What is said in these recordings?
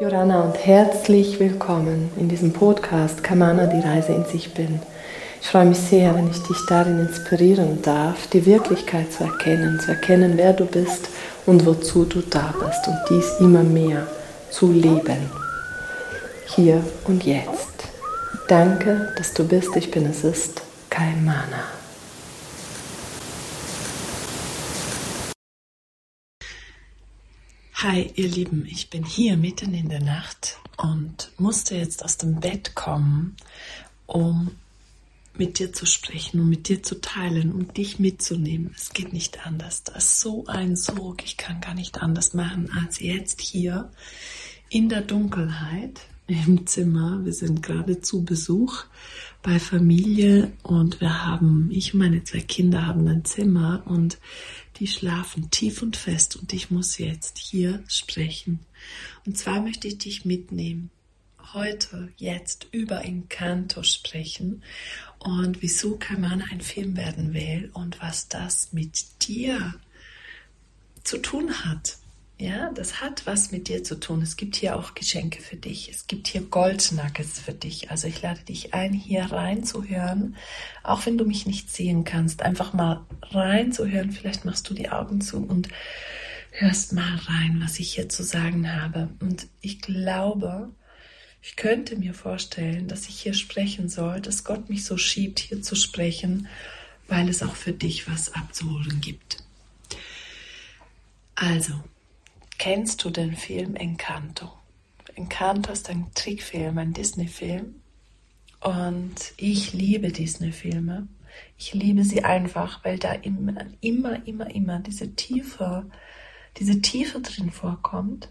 Joranna und herzlich willkommen in diesem Podcast Kamana, die Reise in sich bin. Ich freue mich sehr, wenn ich dich darin inspirieren darf, die Wirklichkeit zu erkennen, zu erkennen, wer du bist und wozu du da bist und dies immer mehr zu leben. Hier und jetzt. Danke, dass du bist, ich bin es ist, kein Hi, ihr Lieben, ich bin hier mitten in der Nacht und musste jetzt aus dem Bett kommen, um mit dir zu sprechen, um mit dir zu teilen, um dich mitzunehmen. Es geht nicht anders. Das ist so ein Sog. Ich kann gar nicht anders machen, als jetzt hier in der Dunkelheit im Zimmer. Wir sind gerade zu Besuch bei Familie und wir haben, ich und meine zwei Kinder haben ein Zimmer und die schlafen tief und fest und ich muss jetzt hier sprechen. Und zwar möchte ich dich mitnehmen, heute, jetzt über Encanto sprechen und wieso Kamana ein Film werden will und was das mit dir zu tun hat. Ja, das hat was mit dir zu tun. Es gibt hier auch Geschenke für dich. Es gibt hier Goldnuggets für dich. Also ich lade dich ein, hier reinzuhören, auch wenn du mich nicht sehen kannst. Einfach mal reinzuhören. Vielleicht machst du die Augen zu und hörst mal rein, was ich hier zu sagen habe. Und ich glaube, ich könnte mir vorstellen, dass ich hier sprechen soll, dass Gott mich so schiebt, hier zu sprechen, weil es auch für dich was abzuholen gibt. Also, Kennst du den Film Encanto? Encanto ist ein Trickfilm, ein Disney-Film. Und ich liebe Disney-Filme. Ich liebe sie einfach, weil da immer, immer, immer, immer diese Tiefe, diese Tiefe drin vorkommt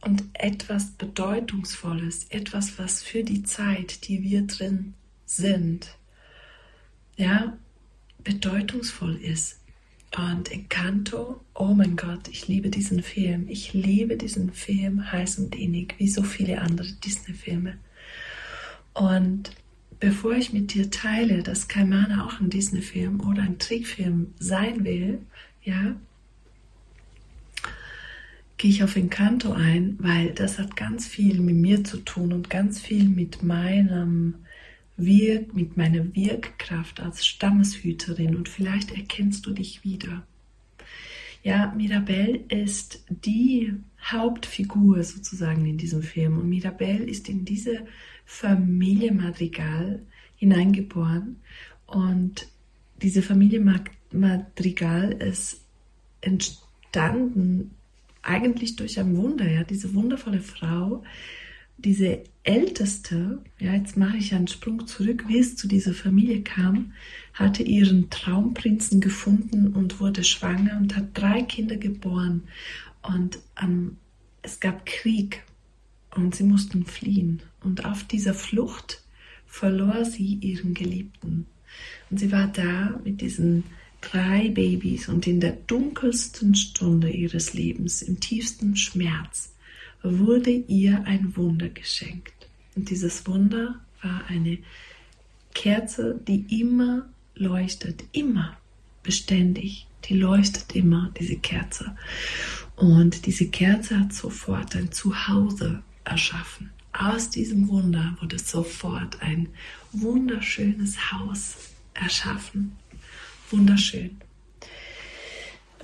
und etwas Bedeutungsvolles, etwas, was für die Zeit, die wir drin sind, ja, bedeutungsvoll ist. Und Encanto, oh mein Gott, ich liebe diesen Film. Ich liebe diesen Film heiß und innig, wie so viele andere Disney-Filme. Und bevor ich mit dir teile, dass Kaimana auch ein Disney-Film oder ein Trickfilm sein will, ja, gehe ich auf Encanto ein, weil das hat ganz viel mit mir zu tun und ganz viel mit meinem Wirk, mit meiner Wirkkraft als Stammeshüterin und vielleicht erkennst du dich wieder. Ja, Mirabelle ist die Hauptfigur sozusagen in diesem Film und Mirabelle ist in diese Familie Madrigal hineingeboren und diese Familie Madrigal ist entstanden eigentlich durch ein Wunder, ja, diese wundervolle Frau, diese älteste, ja, jetzt mache ich einen Sprung zurück, wie es zu dieser Familie kam, hatte ihren Traumprinzen gefunden und wurde schwanger und hat drei Kinder geboren. Und ähm, es gab Krieg und sie mussten fliehen. Und auf dieser Flucht verlor sie ihren Geliebten. Und sie war da mit diesen drei Babys und in der dunkelsten Stunde ihres Lebens, im tiefsten Schmerz, wurde ihr ein Wunder geschenkt. Und dieses Wunder war eine Kerze, die immer leuchtet, immer beständig. Die leuchtet immer, diese Kerze. Und diese Kerze hat sofort ein Zuhause erschaffen. Aus diesem Wunder wurde sofort ein wunderschönes Haus erschaffen. Wunderschön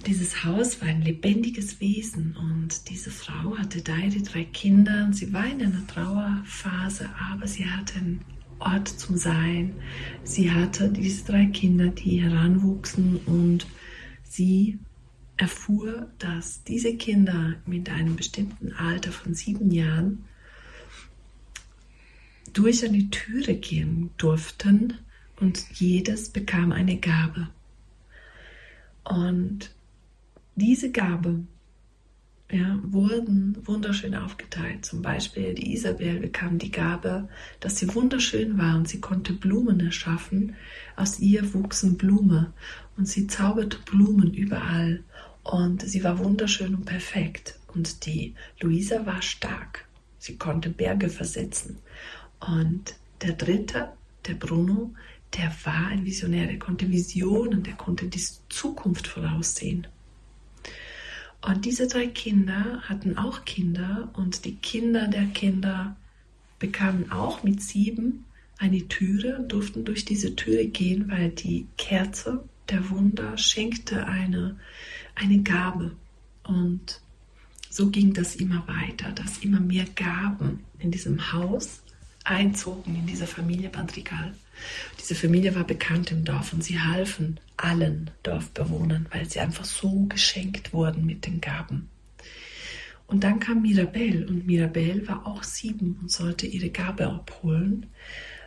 dieses Haus war ein lebendiges Wesen und diese Frau hatte da ihre drei Kinder und sie war in einer Trauerphase, aber sie hatte einen Ort zum Sein. Sie hatte diese drei Kinder, die heranwuchsen und sie erfuhr, dass diese Kinder mit einem bestimmten Alter von sieben Jahren durch eine Türe gehen durften und jedes bekam eine Gabe. Und diese Gabe ja, wurden wunderschön aufgeteilt. Zum Beispiel die Isabel bekam die Gabe, dass sie wunderschön war und sie konnte Blumen erschaffen. Aus ihr wuchsen Blumen und sie zauberte Blumen überall und sie war wunderschön und perfekt. Und die Luisa war stark. Sie konnte Berge versetzen. Und der dritte, der Bruno, der war ein Visionär, der konnte Visionen, der konnte die Zukunft voraussehen. Und diese drei Kinder hatten auch Kinder und die Kinder der Kinder bekamen auch mit sieben eine Türe und durften durch diese Türe gehen, weil die Kerze der Wunder schenkte eine, eine Gabe. Und so ging das immer weiter, dass immer mehr Gaben in diesem Haus einzogen, in dieser Familie Bandrigal. Diese Familie war bekannt im Dorf und sie halfen allen Dorfbewohnern, weil sie einfach so geschenkt wurden mit den Gaben. Und dann kam Mirabelle und Mirabelle war auch sieben und sollte ihre Gabe abholen.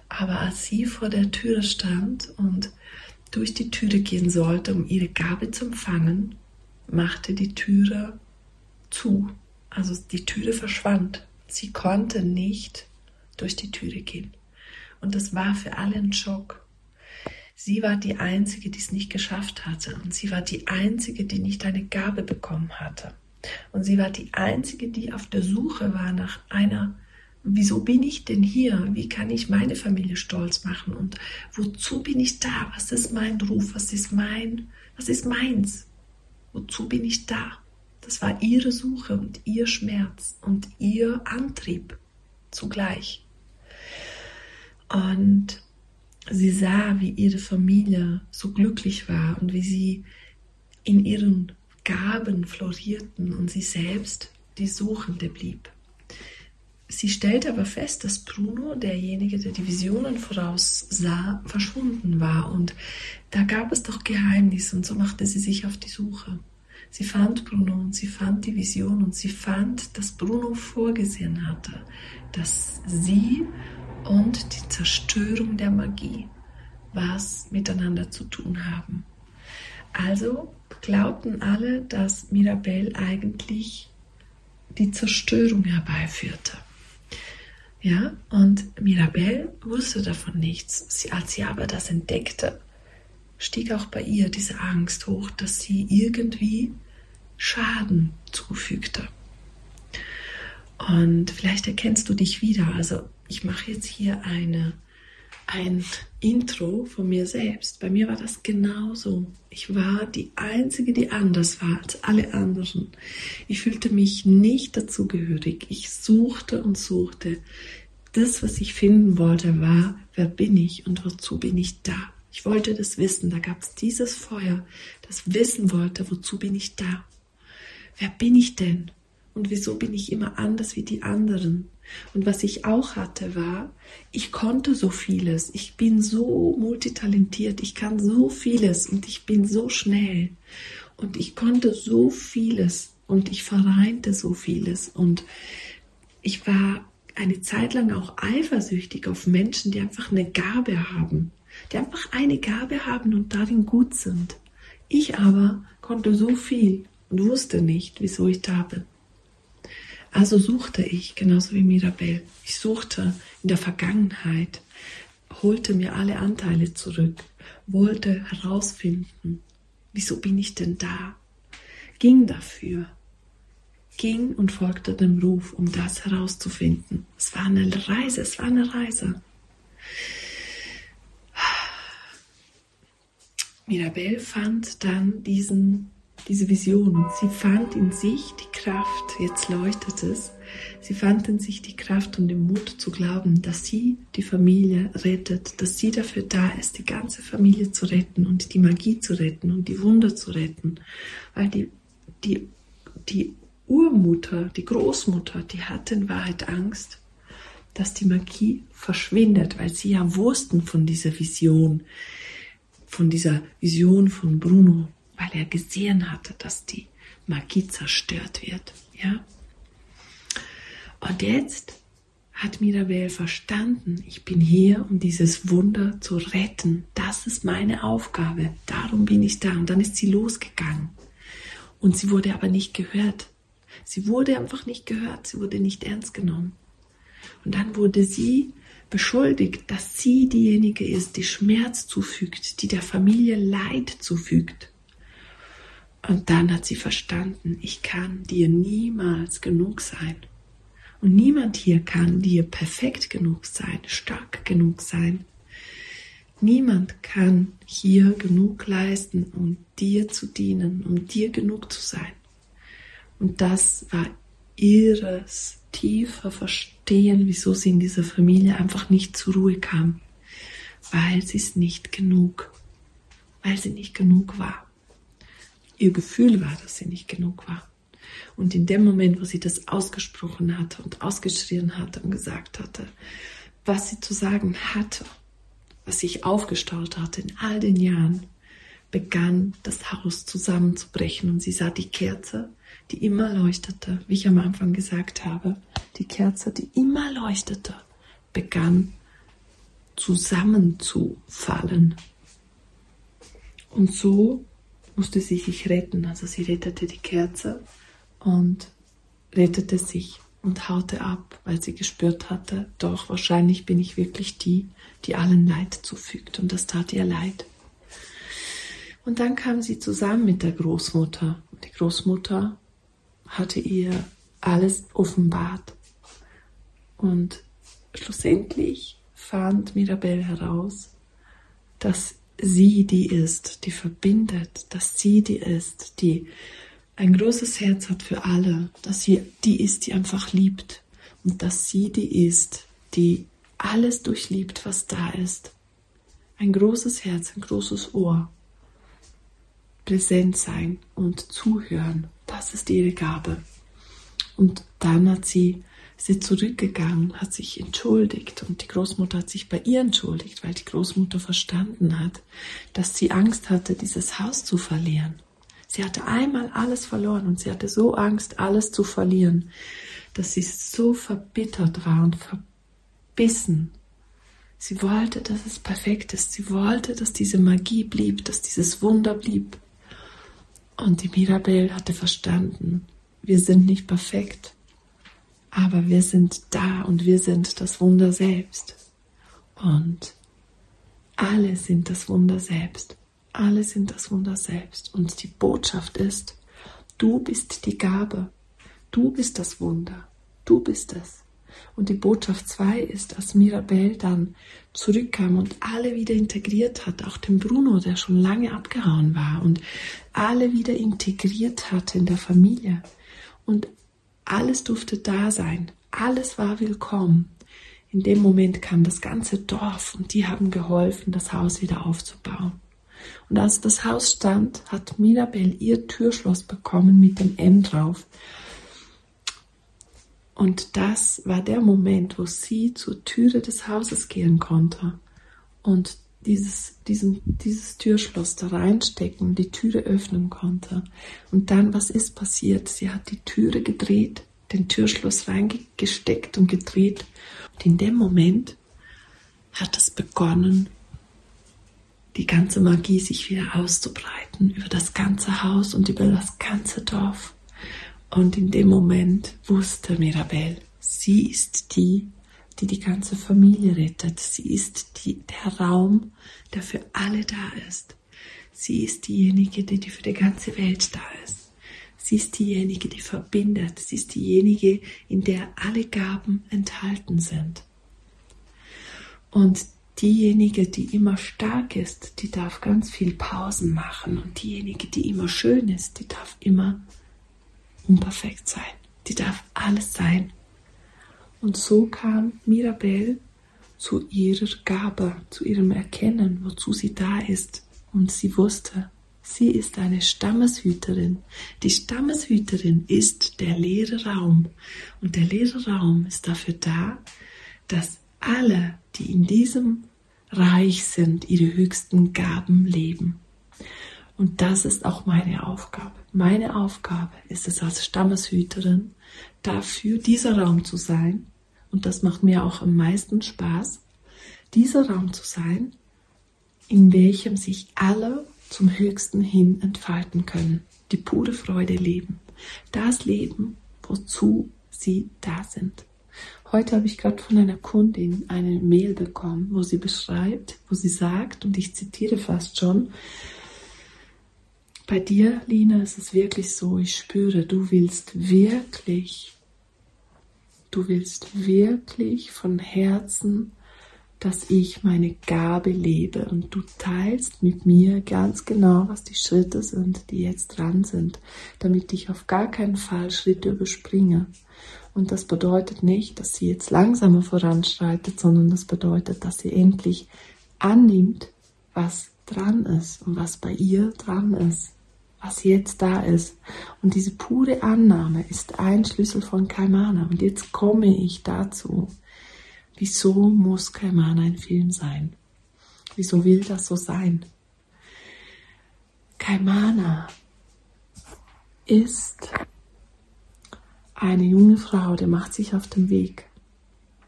Aber als sie vor der Tür stand und durch die Türe gehen sollte, um ihre Gabe zu empfangen, machte die Türe zu. Also die Türe verschwand. Sie konnte nicht durch die Türe gehen. Und das war für alle ein Schock. Sie war die Einzige, die es nicht geschafft hatte. Und sie war die Einzige, die nicht eine Gabe bekommen hatte. Und sie war die Einzige, die auf der Suche war nach einer, wieso bin ich denn hier? Wie kann ich meine Familie stolz machen? Und wozu bin ich da? Was ist mein Ruf? Was ist mein, was ist meins? Wozu bin ich da? Das war ihre Suche und ihr Schmerz und ihr Antrieb zugleich. Und sie sah, wie ihre Familie so glücklich war und wie sie in ihren Gaben florierten und sie selbst die Suchende blieb. Sie stellte aber fest, dass Bruno, derjenige, der die Visionen voraussah, verschwunden war. Und da gab es doch Geheimnisse und so machte sie sich auf die Suche. Sie fand Bruno und sie fand die Vision und sie fand, dass Bruno vorgesehen hatte, dass sie und die Zerstörung der Magie was miteinander zu tun haben. Also glaubten alle, dass Mirabelle eigentlich die Zerstörung herbeiführte. Ja, und Mirabelle wusste davon nichts. Sie, als sie aber das entdeckte, stieg auch bei ihr diese Angst hoch, dass sie irgendwie Schaden zufügte. Und vielleicht erkennst du dich wieder. Also ich mache jetzt hier eine, ein Intro von mir selbst. Bei mir war das genauso. Ich war die Einzige, die anders war als alle anderen. Ich fühlte mich nicht dazugehörig. Ich suchte und suchte. Das, was ich finden wollte, war, wer bin ich und wozu bin ich da? Ich wollte das wissen. Da gab es dieses Feuer, das wissen wollte, wozu bin ich da? Wer bin ich denn? Und wieso bin ich immer anders wie die anderen? Und was ich auch hatte, war, ich konnte so vieles. Ich bin so multitalentiert. Ich kann so vieles und ich bin so schnell. Und ich konnte so vieles und ich vereinte so vieles. Und ich war eine Zeit lang auch eifersüchtig auf Menschen, die einfach eine Gabe haben. Die einfach eine Gabe haben und darin gut sind. Ich aber konnte so viel und wusste nicht, wieso ich da bin. Also suchte ich, genauso wie Mirabelle, ich suchte in der Vergangenheit, holte mir alle Anteile zurück, wollte herausfinden, wieso bin ich denn da, ging dafür, ging und folgte dem Ruf, um das herauszufinden. Es war eine Reise, es war eine Reise. Mirabelle fand dann diesen diese Vision. Sie fand in sich die Kraft, jetzt leuchtet es, sie fand in sich die Kraft und den Mut zu glauben, dass sie die Familie rettet, dass sie dafür da ist, die ganze Familie zu retten und die Magie zu retten und die Wunder zu retten. Weil die, die, die Urmutter, die Großmutter, die hatte in Wahrheit Angst, dass die Magie verschwindet, weil sie ja wussten von dieser Vision, von dieser Vision von Bruno, weil er gesehen hatte, dass die Magie zerstört wird. Ja? Und jetzt hat Mirabel verstanden, ich bin hier, um dieses Wunder zu retten. Das ist meine Aufgabe. Darum bin ich da. Und dann ist sie losgegangen. Und sie wurde aber nicht gehört. Sie wurde einfach nicht gehört. Sie wurde nicht ernst genommen. Und dann wurde sie beschuldigt, dass sie diejenige ist, die Schmerz zufügt, die der Familie Leid zufügt. Und dann hat sie verstanden, ich kann dir niemals genug sein. Und niemand hier kann dir perfekt genug sein, stark genug sein. Niemand kann hier genug leisten, um dir zu dienen, um dir genug zu sein. Und das war ihres tiefer Verstehen, wieso sie in dieser Familie einfach nicht zur Ruhe kam. Weil sie es nicht genug, weil sie nicht genug war. Ihr Gefühl war, dass sie nicht genug war. Und in dem Moment, wo sie das ausgesprochen hatte und ausgeschrien hatte und gesagt hatte, was sie zu sagen hatte, was sich aufgestaut hatte in all den Jahren, begann das Haus zusammenzubrechen und sie sah die Kerze, die immer leuchtete, wie ich am Anfang gesagt habe, die Kerze, die immer leuchtete, begann zusammenzufallen. Und so musste sie sich retten. Also sie rettete die Kerze und rettete sich und haute ab, weil sie gespürt hatte, doch wahrscheinlich bin ich wirklich die, die allen Leid zufügt. Und das tat ihr leid. Und dann kam sie zusammen mit der Großmutter. Die Großmutter hatte ihr alles offenbart. Und schlussendlich fand Mirabelle heraus, dass sie die ist, die verbindet, dass sie die ist, die ein großes Herz hat für alle, dass sie die ist, die einfach liebt und dass sie die ist, die alles durchliebt, was da ist. Ein großes Herz, ein großes Ohr. Präsent sein und zuhören, das ist ihre Gabe. Und dann hat sie sie zurückgegangen, hat sich entschuldigt und die Großmutter hat sich bei ihr entschuldigt, weil die Großmutter verstanden hat, dass sie Angst hatte, dieses Haus zu verlieren. Sie hatte einmal alles verloren und sie hatte so Angst, alles zu verlieren, dass sie so verbittert war und verbissen. Sie wollte, dass es perfekt ist. Sie wollte, dass diese Magie blieb, dass dieses Wunder blieb. Und die Mirabelle hatte verstanden, wir sind nicht perfekt, aber wir sind da und wir sind das Wunder selbst. Und alle sind das Wunder selbst. Alle sind das Wunder selbst. Und die Botschaft ist, du bist die Gabe. Du bist das Wunder. Du bist es. Und die Botschaft 2 ist, dass Mirabelle dann zurückkam und alle wieder integriert hat, auch den Bruno, der schon lange abgehauen war und alle wieder integriert hat in der Familie. Und alles durfte da sein. Alles war willkommen. In dem Moment kam das ganze Dorf und die haben geholfen, das Haus wieder aufzubauen. Und als das Haus stand, hat Mirabelle ihr Türschloss bekommen mit dem M drauf. Und das war der Moment, wo sie zur Türe des Hauses gehen konnte und dieses, diesen, dieses Türschloss da reinstecken, die Türe öffnen konnte. Und dann, was ist passiert? Sie hat die Türe gedreht, den Türschloss reingesteckt und gedreht. Und in dem Moment hat es begonnen, die ganze Magie sich wieder auszubreiten über das ganze Haus und über das ganze Dorf. Und in dem Moment wusste Mirabelle, sie ist die, die die ganze Familie rettet. Sie ist die, der Raum, der für alle da ist. Sie ist diejenige, die, die für die ganze Welt da ist. Sie ist diejenige, die verbindet. Sie ist diejenige, in der alle Gaben enthalten sind. Und diejenige, die immer stark ist, die darf ganz viel Pausen machen. Und diejenige, die immer schön ist, die darf immer unperfekt sein. Die darf alles sein. Und so kam Mirabelle zu ihrer Gabe, zu ihrem Erkennen, wozu sie da ist. Und sie wusste, sie ist eine Stammeshüterin. Die Stammeshüterin ist der leere Raum. Und der leere Raum ist dafür da, dass alle, die in diesem Reich sind, ihre höchsten Gaben leben. Und das ist auch meine Aufgabe. Meine Aufgabe ist es als Stammeshüterin, dafür dieser Raum zu sein, und das macht mir auch am meisten Spaß, dieser Raum zu sein, in welchem sich alle zum Höchsten hin entfalten können, die pure Freude leben, das Leben, wozu sie da sind. Heute habe ich gerade von einer Kundin eine Mail bekommen, wo sie beschreibt, wo sie sagt, und ich zitiere fast schon, bei dir, Lina, ist es wirklich so, ich spüre, du willst wirklich Du willst wirklich von Herzen dass ich meine Gabe lebe und du teilst mit mir ganz genau, was die Schritte sind, die jetzt dran sind, damit ich auf gar keinen Fall Schritte überspringe. Und das bedeutet nicht, dass sie jetzt langsamer voranschreitet, sondern das bedeutet, dass sie endlich annimmt, was dran ist und was bei ihr dran ist, was jetzt da ist. Und diese pure Annahme ist ein Schlüssel von Kaimana. Und jetzt komme ich dazu. Wieso muss Kaimana ein Film sein? Wieso will das so sein? Kaimana ist eine junge Frau, die macht sich auf den Weg.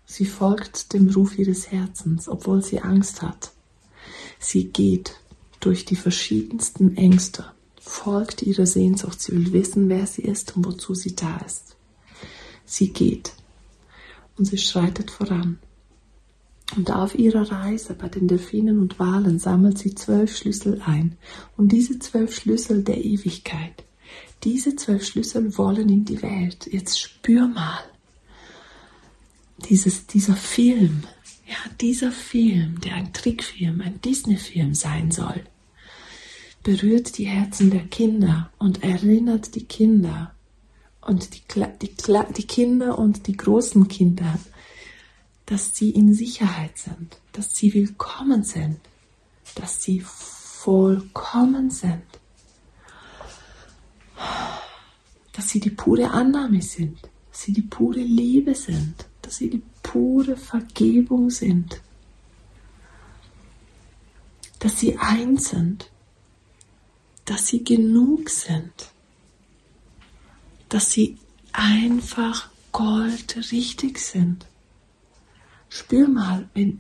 Sie folgt dem Ruf ihres Herzens, obwohl sie Angst hat. Sie geht durch die verschiedensten Ängste, folgt ihrer Sehnsucht, sie will wissen, wer sie ist und wozu sie da ist. Sie geht und sie schreitet voran. Und auf ihrer Reise bei den Delfinen und Walen sammelt sie zwölf Schlüssel ein. Und diese zwölf Schlüssel der Ewigkeit, diese zwölf Schlüssel wollen in die Welt. Jetzt spür mal. Dieses, dieser Film, ja, dieser Film, der ein Trickfilm, ein Disney-Film sein soll, berührt die Herzen der Kinder und erinnert die Kinder und die, die, die Kinder und die großen Kinder, dass sie in Sicherheit sind, dass sie willkommen sind, dass sie vollkommen sind. Dass sie die pure Annahme sind, dass sie die pure Liebe sind, dass sie die pure Vergebung sind, dass sie eins sind, dass sie genug sind, dass sie einfach goldrichtig sind. Spür mal, wenn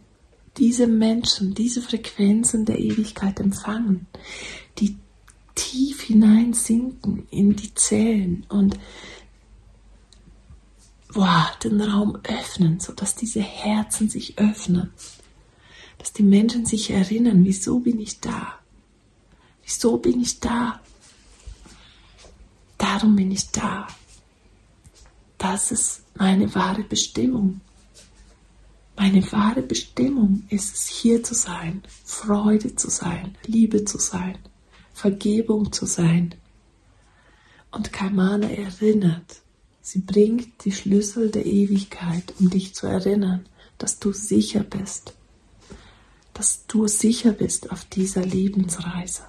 diese Menschen diese Frequenzen der Ewigkeit empfangen, die tief hineinsinken in die Zellen und boah, den Raum öffnen, sodass diese Herzen sich öffnen, dass die Menschen sich erinnern, wieso bin ich da? Wieso bin ich da? Darum bin ich da. Das ist meine wahre Bestimmung. Meine wahre Bestimmung ist es, hier zu sein, Freude zu sein, Liebe zu sein. Vergebung zu sein. Und Kaimana erinnert, sie bringt die Schlüssel der Ewigkeit, um dich zu erinnern, dass du sicher bist, dass du sicher bist auf dieser Lebensreise.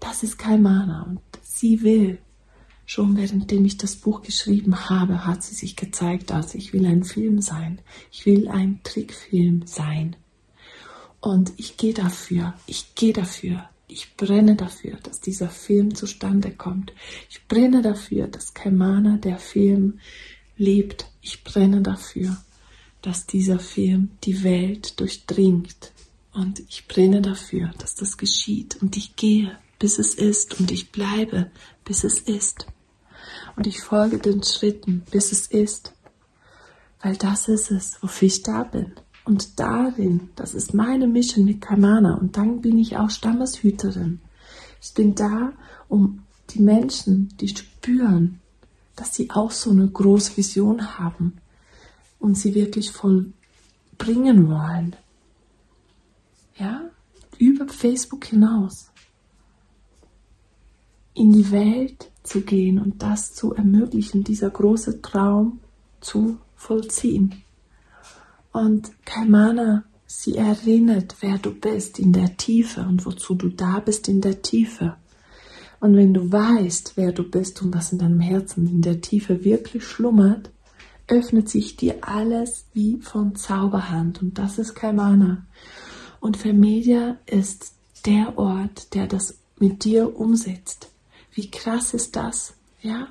Das ist Kaimana und sie will, schon währenddem ich das Buch geschrieben habe, hat sie sich gezeigt, als ich will ein Film sein, ich will ein Trickfilm sein. Und ich gehe dafür, ich gehe dafür, ich brenne dafür, dass dieser Film zustande kommt. Ich brenne dafür, dass Kaimana, der Film, lebt. Ich brenne dafür, dass dieser Film die Welt durchdringt. Und ich brenne dafür, dass das geschieht. Und ich gehe, bis es ist. Und ich bleibe, bis es ist. Und ich folge den Schritten, bis es ist. Weil das ist es, wofür ich da bin. Und darin, das ist meine Mission mit Kamana und dann bin ich auch Stammeshüterin. Ich bin da, um die Menschen, die spüren, dass sie auch so eine große Vision haben und sie wirklich vollbringen wollen. Ja, über Facebook hinaus in die Welt zu gehen und das zu ermöglichen, dieser große Traum zu vollziehen. Und Kaimana, sie erinnert, wer du bist in der Tiefe und wozu du da bist in der Tiefe. Und wenn du weißt, wer du bist und was in deinem Herzen in der Tiefe wirklich schlummert, öffnet sich dir alles wie von Zauberhand. Und das ist Kaimana. Und Vermedia ist der Ort, der das mit dir umsetzt. Wie krass ist das? Ja?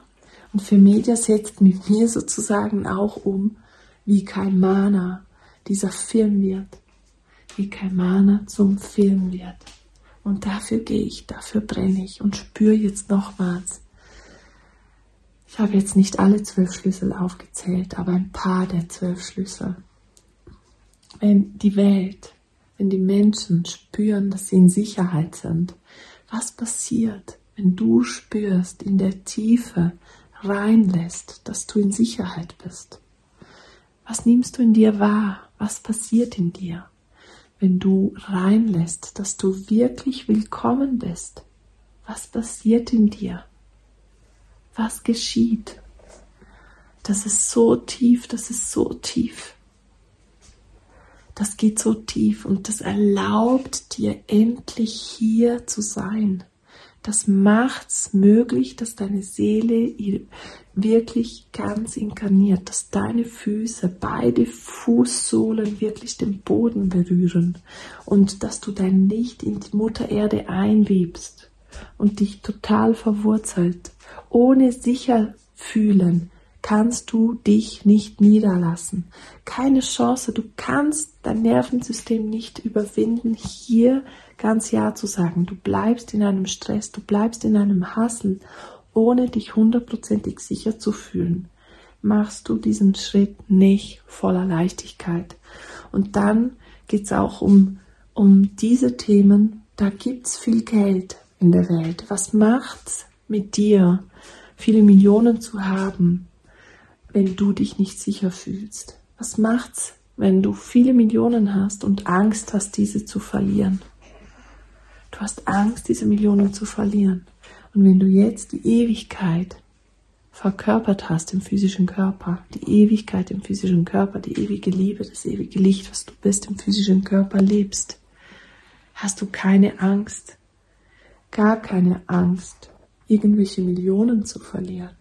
Und Vermedia setzt mit mir sozusagen auch um, wie Kaimana dieser Film wird, wie Kaimana zum Film wird. Und dafür gehe ich, dafür brenne ich und spüre jetzt nochmals. Ich habe jetzt nicht alle zwölf Schlüssel aufgezählt, aber ein paar der zwölf Schlüssel. Wenn die Welt, wenn die Menschen spüren, dass sie in Sicherheit sind, was passiert, wenn du spürst, in der Tiefe reinlässt, dass du in Sicherheit bist? Was nimmst du in dir wahr? Was passiert in dir, wenn du reinlässt, dass du wirklich willkommen bist? Was passiert in dir? Was geschieht? Das ist so tief, das ist so tief. Das geht so tief und das erlaubt dir endlich hier zu sein. Das macht's möglich, dass deine Seele wirklich ganz inkarniert, dass deine Füße, beide Fußsohlen wirklich den Boden berühren und dass du dein Licht in die Mutter Erde einwebst und dich total verwurzelt, ohne sicher fühlen, kannst du dich nicht niederlassen. Keine Chance, du kannst dein Nervensystem nicht überwinden, hier ganz Ja zu sagen. Du bleibst in einem Stress, du bleibst in einem Hassel, ohne dich hundertprozentig sicher zu fühlen. Machst du diesen Schritt nicht voller Leichtigkeit. Und dann geht's auch um, um diese Themen, da gibt's viel Geld in der Welt. Was macht's mit dir, viele Millionen zu haben, wenn du dich nicht sicher fühlst? Was macht's, wenn du viele Millionen hast und Angst hast, diese zu verlieren? Du hast Angst, diese Millionen zu verlieren. Und wenn du jetzt die Ewigkeit verkörpert hast im physischen Körper, die Ewigkeit im physischen Körper, die ewige Liebe, das ewige Licht, was du bist im physischen Körper lebst, hast du keine Angst, gar keine Angst, irgendwelche Millionen zu verlieren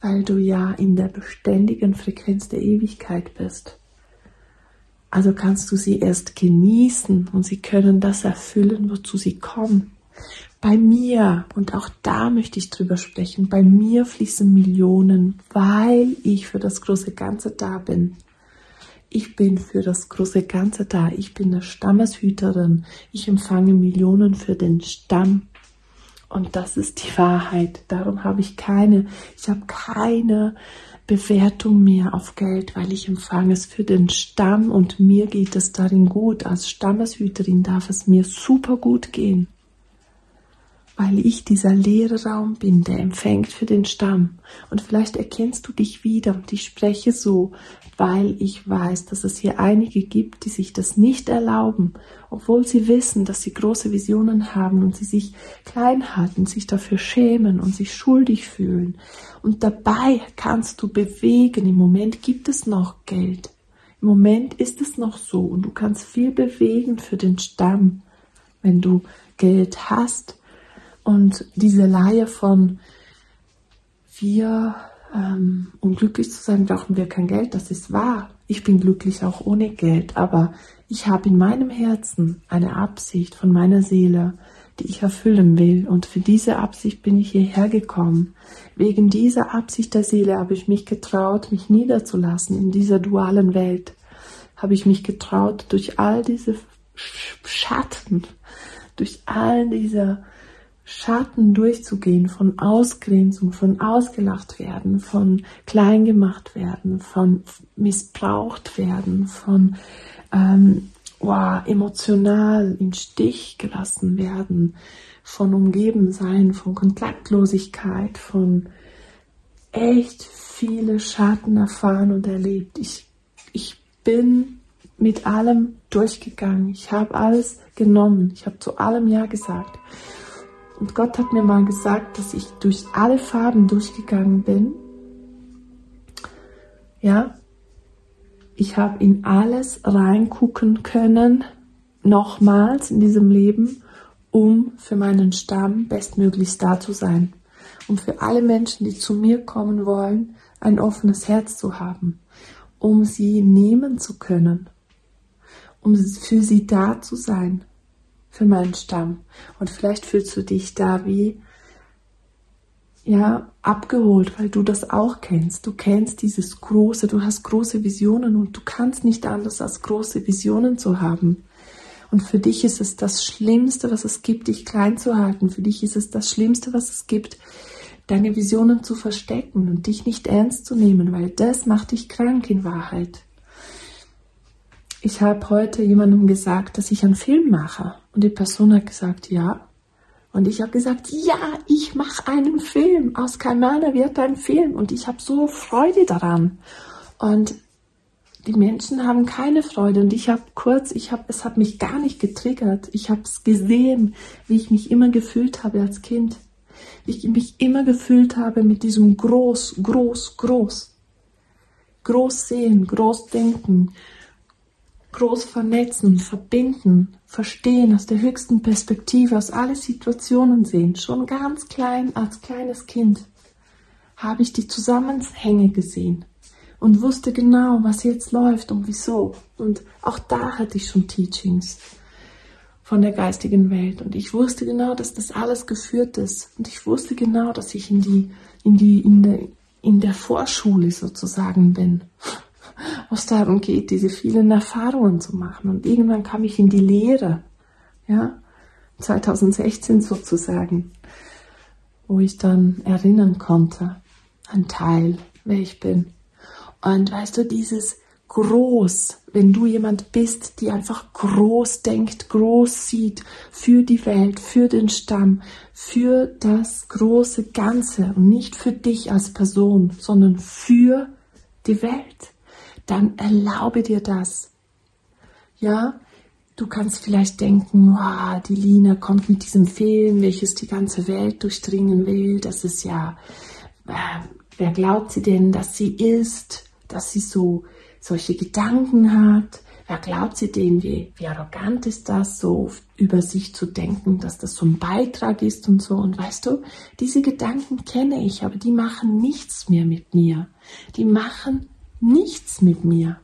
weil du ja in der beständigen Frequenz der Ewigkeit bist. Also kannst du sie erst genießen und sie können das erfüllen, wozu sie kommen. Bei mir, und auch da möchte ich drüber sprechen, bei mir fließen Millionen, weil ich für das große Ganze da bin. Ich bin für das große Ganze da. Ich bin eine Stammeshüterin. Ich empfange Millionen für den Stamm. Und das ist die Wahrheit. Darum habe ich keine, ich habe keine Bewertung mehr auf Geld, weil ich empfange es für den Stamm und mir geht es darin gut. Als Stammeshüterin darf es mir super gut gehen weil ich dieser leere Raum bin, der empfängt für den Stamm. Und vielleicht erkennst du dich wieder und ich spreche so, weil ich weiß, dass es hier einige gibt, die sich das nicht erlauben, obwohl sie wissen, dass sie große Visionen haben und sie sich klein halten, sich dafür schämen und sich schuldig fühlen. Und dabei kannst du bewegen. Im Moment gibt es noch Geld. Im Moment ist es noch so und du kannst viel bewegen für den Stamm, wenn du Geld hast und diese Laie von wir, ähm, um glücklich zu sein, brauchen wir kein Geld, das ist wahr. Ich bin glücklich auch ohne Geld, aber ich habe in meinem Herzen eine Absicht von meiner Seele, die ich erfüllen will. Und für diese Absicht bin ich hierher gekommen. Wegen dieser Absicht der Seele habe ich mich getraut, mich niederzulassen in dieser dualen Welt. Habe ich mich getraut, durch all diese Schatten, durch all diese Schatten durchzugehen, von Ausgrenzung, von ausgelacht werden, von klein gemacht werden, von missbraucht werden, von ähm, wow, emotional im Stich gelassen werden, von umgeben sein, von Kontaktlosigkeit, von echt viele Schatten erfahren und erlebt. Ich, ich bin mit allem durchgegangen. Ich habe alles genommen. Ich habe zu allem Ja gesagt. Und Gott hat mir mal gesagt, dass ich durch alle Farben durchgegangen bin. Ja, ich habe in alles reingucken können, nochmals in diesem Leben, um für meinen Stamm bestmöglichst da zu sein. Um für alle Menschen, die zu mir kommen wollen, ein offenes Herz zu haben. Um sie nehmen zu können. Um für sie da zu sein für meinen Stamm. Und vielleicht fühlst du dich da wie ja, abgeholt, weil du das auch kennst. Du kennst dieses große, du hast große Visionen und du kannst nicht anders als große Visionen zu haben. Und für dich ist es das Schlimmste, was es gibt, dich klein zu halten. Für dich ist es das Schlimmste, was es gibt, deine Visionen zu verstecken und dich nicht ernst zu nehmen, weil das macht dich krank in Wahrheit ich habe heute jemandem gesagt, dass ich einen Film mache. Und die Person hat gesagt, ja. Und ich habe gesagt, ja, ich mache einen Film. Aus Kaimana wird ein Film. Und ich habe so Freude daran. Und die Menschen haben keine Freude und ich habe kurz, ich habe, es hat mich gar nicht getriggert. Ich habe es gesehen, wie ich mich immer gefühlt habe als Kind. Wie ich mich immer gefühlt habe mit diesem groß, groß, groß. Groß sehen, groß denken, groß vernetzen, verbinden, verstehen, aus der höchsten Perspektive, aus alle Situationen sehen. Schon ganz klein, als kleines Kind habe ich die Zusammenhänge gesehen und wusste genau, was jetzt läuft und wieso. Und auch da hatte ich schon Teachings von der geistigen Welt. Und ich wusste genau, dass das alles geführt ist. Und ich wusste genau, dass ich in die, in die, in der, in der Vorschule sozusagen bin. Was darum geht, diese vielen Erfahrungen zu machen. Und irgendwann kam ich in die Lehre. Ja. 2016 sozusagen. Wo ich dann erinnern konnte. Ein Teil, wer ich bin. Und weißt du, dieses groß, wenn du jemand bist, die einfach groß denkt, groß sieht für die Welt, für den Stamm, für das große Ganze und nicht für dich als Person, sondern für die Welt, dann erlaube dir das. Ja, du kannst vielleicht denken, wow, die Lina kommt mit diesem Film, welches die ganze Welt durchdringen will, das ist ja, äh, wer glaubt sie denn, dass sie ist? dass sie so solche Gedanken hat. Wer glaubt sie denn, wie, wie arrogant ist das, so über sich zu denken, dass das so ein Beitrag ist und so. Und weißt du, diese Gedanken kenne ich, aber die machen nichts mehr mit mir. Die machen nichts mit mir,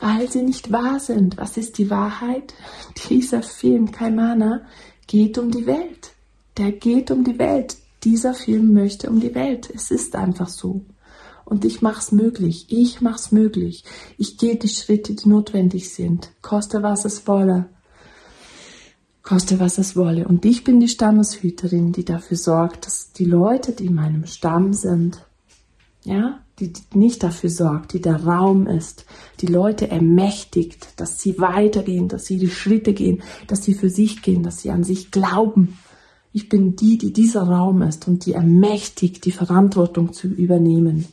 weil sie nicht wahr sind. Was ist die Wahrheit? Dieser Film Kaimana geht um die Welt. Der geht um die Welt. Dieser Film möchte um die Welt. Es ist einfach so und ich mach's möglich. Ich mach's möglich. Ich gehe die Schritte, die notwendig sind. Koste was es wolle. Koste was es wolle. Und ich bin die Stammeshüterin, die dafür sorgt, dass die Leute, die in meinem Stamm sind, ja, die nicht dafür sorgt, die der Raum ist, die Leute ermächtigt, dass sie weitergehen, dass sie die Schritte gehen, dass sie für sich gehen, dass sie an sich glauben. Ich bin die, die dieser Raum ist und die ermächtigt, die Verantwortung zu übernehmen.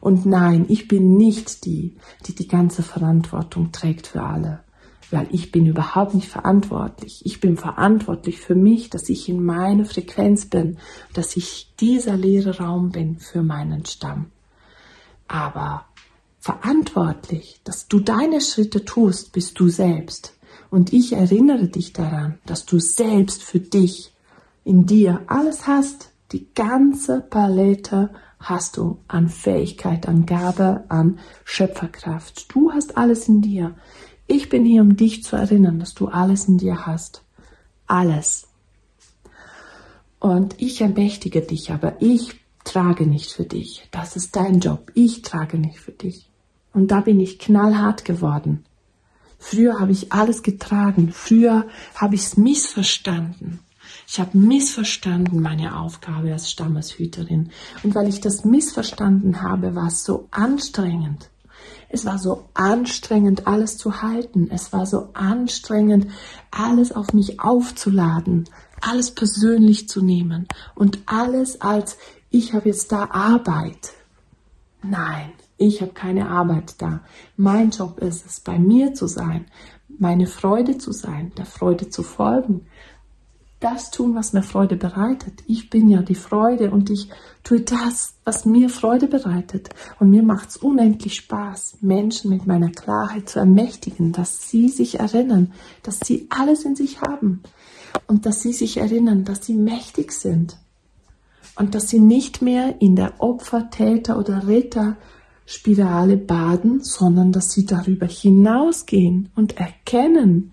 Und nein, ich bin nicht die, die die ganze Verantwortung trägt für alle, weil ich bin überhaupt nicht verantwortlich. Ich bin verantwortlich für mich, dass ich in meine Frequenz bin, dass ich dieser leere Raum bin für meinen Stamm. Aber verantwortlich, dass du deine Schritte tust, bist du selbst. Und ich erinnere dich daran, dass du selbst für dich in dir alles hast, die ganze Palette hast du an Fähigkeit, an Gabe, an Schöpferkraft. Du hast alles in dir. Ich bin hier, um dich zu erinnern, dass du alles in dir hast. Alles. Und ich ermächtige dich, aber ich trage nicht für dich. Das ist dein Job. Ich trage nicht für dich. Und da bin ich knallhart geworden. Früher habe ich alles getragen. Früher habe ich es missverstanden. Ich habe missverstanden meine Aufgabe als Stammeshüterin. Und weil ich das missverstanden habe, war es so anstrengend. Es war so anstrengend, alles zu halten. Es war so anstrengend, alles auf mich aufzuladen, alles persönlich zu nehmen und alles als ich habe jetzt da Arbeit. Nein, ich habe keine Arbeit da. Mein Job ist es, bei mir zu sein, meine Freude zu sein, der Freude zu folgen, das tun, was mir Freude bereitet. Ich bin ja die Freude und ich tue das, was mir Freude bereitet. Und mir macht es unendlich Spaß, Menschen mit meiner Klarheit zu ermächtigen, dass sie sich erinnern, dass sie alles in sich haben und dass sie sich erinnern, dass sie mächtig sind und dass sie nicht mehr in der Opfer, Täter oder Retter Spirale baden, sondern dass sie darüber hinausgehen und erkennen,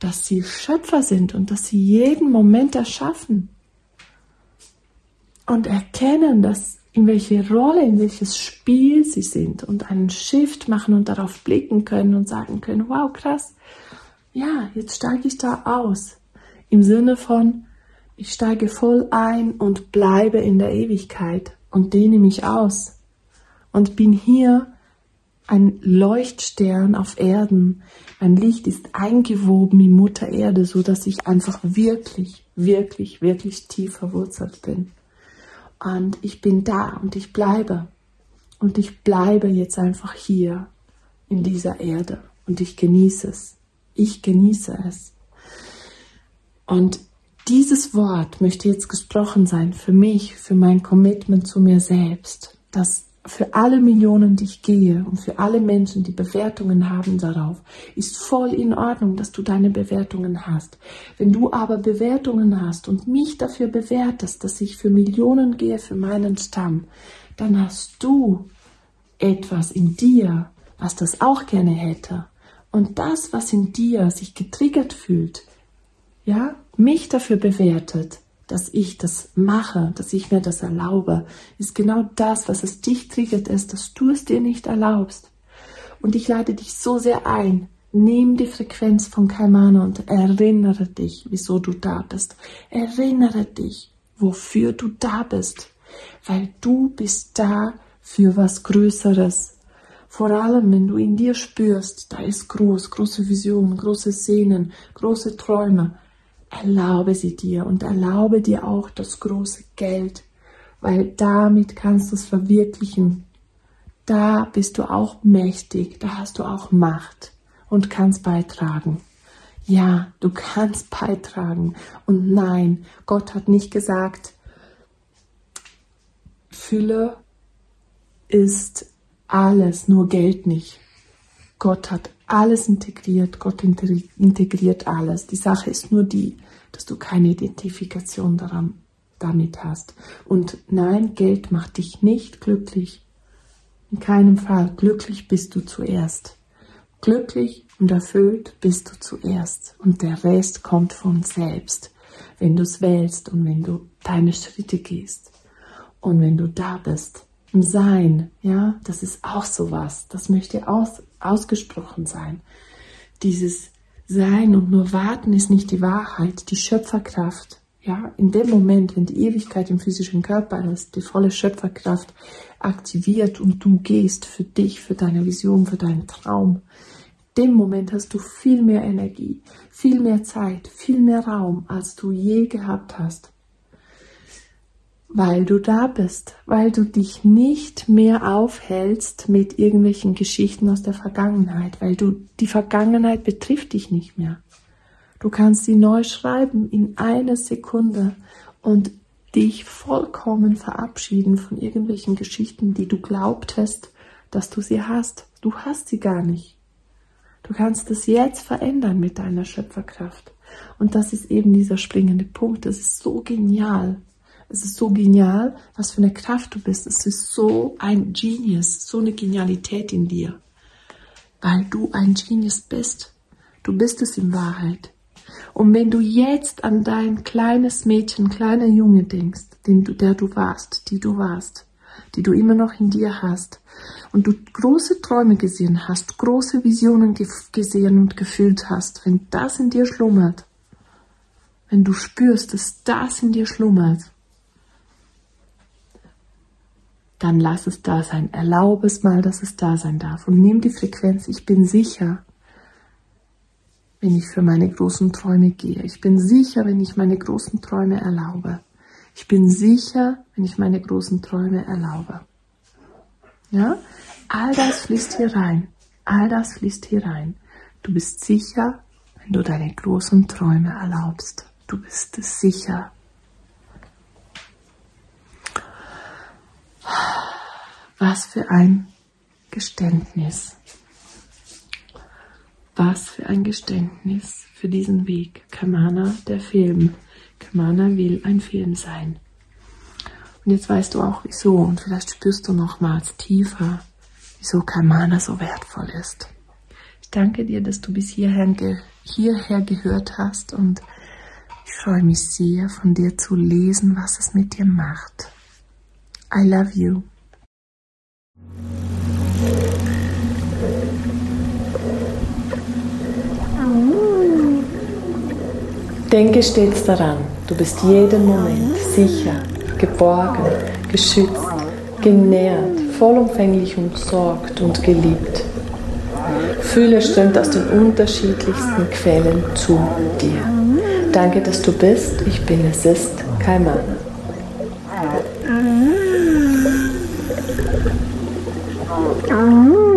dass sie Schöpfer sind und dass sie jeden Moment erschaffen und erkennen, dass in welche Rolle, in welches Spiel sie sind und einen Shift machen und darauf blicken können und sagen können, wow, krass, ja, jetzt steige ich da aus. Im Sinne von, ich steige voll ein und bleibe in der Ewigkeit und dehne mich aus und bin hier ein Leuchtstern auf Erden. Mein Licht ist eingewoben in Mutter Erde, so dass ich einfach wirklich, wirklich, wirklich tief verwurzelt bin. Und ich bin da und ich bleibe. Und ich bleibe jetzt einfach hier. in dieser Erde und ich genieße es. Ich genieße es. Und dieses Wort möchte jetzt gesprochen sein für mich, für mein Commitment zu mir selbst, dass für alle Millionen, die ich gehe und für alle Menschen, die Bewertungen haben darauf, ist voll in Ordnung, dass du deine Bewertungen hast. Wenn du aber Bewertungen hast und mich dafür bewertest, dass ich für Millionen gehe, für meinen Stamm, dann hast du etwas in dir, was das auch gerne hätte. Und das, was in dir sich getriggert fühlt, ja, mich dafür bewertet, dass ich das mache, dass ich mir das erlaube, ist genau das, was es dich triggert, ist, dass du es dir nicht erlaubst. Und ich lade dich so sehr ein, nimm die Frequenz von Kaimana und erinnere dich, wieso du da bist. Erinnere dich, wofür du da bist, weil du bist da für was Größeres. Vor allem, wenn du in dir spürst, da ist groß, große Vision, große Szenen, große Träume, erlaube sie dir und erlaube dir auch das große Geld, weil damit kannst du es verwirklichen. Da bist du auch mächtig, da hast du auch Macht und kannst beitragen. Ja, du kannst beitragen. Und nein, Gott hat nicht gesagt, Fülle ist alles, nur Geld nicht. Gott hat alles integriert, Gott integriert alles. Die Sache ist nur die, dass du keine Identifikation daran, damit hast. Und nein, Geld macht dich nicht glücklich. In keinem Fall. Glücklich bist du zuerst. Glücklich und erfüllt bist du zuerst. Und der Rest kommt von selbst, wenn du es wählst und wenn du deine Schritte gehst. Und wenn du da bist im Sein, ja, das ist auch sowas. Das möchte aus, ausgesprochen sein. Dieses Sein und nur warten ist nicht die Wahrheit, die Schöpferkraft. Ja, in dem Moment, wenn die Ewigkeit im physischen Körper ist, die volle Schöpferkraft aktiviert und du gehst für dich, für deine Vision, für deinen Traum, in dem Moment hast du viel mehr Energie, viel mehr Zeit, viel mehr Raum, als du je gehabt hast weil du da bist, weil du dich nicht mehr aufhältst mit irgendwelchen Geschichten aus der Vergangenheit, weil du die Vergangenheit betrifft dich nicht mehr. Du kannst sie neu schreiben in einer Sekunde und dich vollkommen verabschieden von irgendwelchen Geschichten, die du glaubtest, dass du sie hast. Du hast sie gar nicht. Du kannst es jetzt verändern mit deiner Schöpferkraft. Und das ist eben dieser springende Punkt. Das ist so genial. Es ist so genial, was für eine Kraft du bist. Es ist so ein Genius, so eine Genialität in dir. Weil du ein Genius bist. Du bist es in Wahrheit. Und wenn du jetzt an dein kleines Mädchen, kleiner Junge denkst, den du, der du warst, die du warst, die du immer noch in dir hast, und du große Träume gesehen hast, große Visionen gesehen und gefühlt hast, wenn das in dir schlummert, wenn du spürst, dass das in dir schlummert, dann lass es da sein. Erlaube es mal, dass es da sein darf. Und nimm die Frequenz. Ich bin sicher, wenn ich für meine großen Träume gehe. Ich bin sicher, wenn ich meine großen Träume erlaube. Ich bin sicher, wenn ich meine großen Träume erlaube. Ja? All das fließt hier rein. All das fließt hier rein. Du bist sicher, wenn du deine großen Träume erlaubst. Du bist sicher. Was für ein Geständnis. Was für ein Geständnis für diesen Weg. Kamana, der Film. Kamana will ein Film sein. Und jetzt weißt du auch wieso und vielleicht spürst du nochmals tiefer, wieso Kamana so wertvoll ist. Ich danke dir, dass du bis hierher, hierher gehört hast und ich freue mich sehr, von dir zu lesen, was es mit dir macht. I love you. Denke stets daran, du bist jeden Moment sicher, geborgen, geschützt, genährt, vollumfänglich umsorgt und geliebt. Fühle strömt aus den unterschiedlichsten Quellen zu dir. Danke, dass du bist. Ich bin, es ist kein Oh.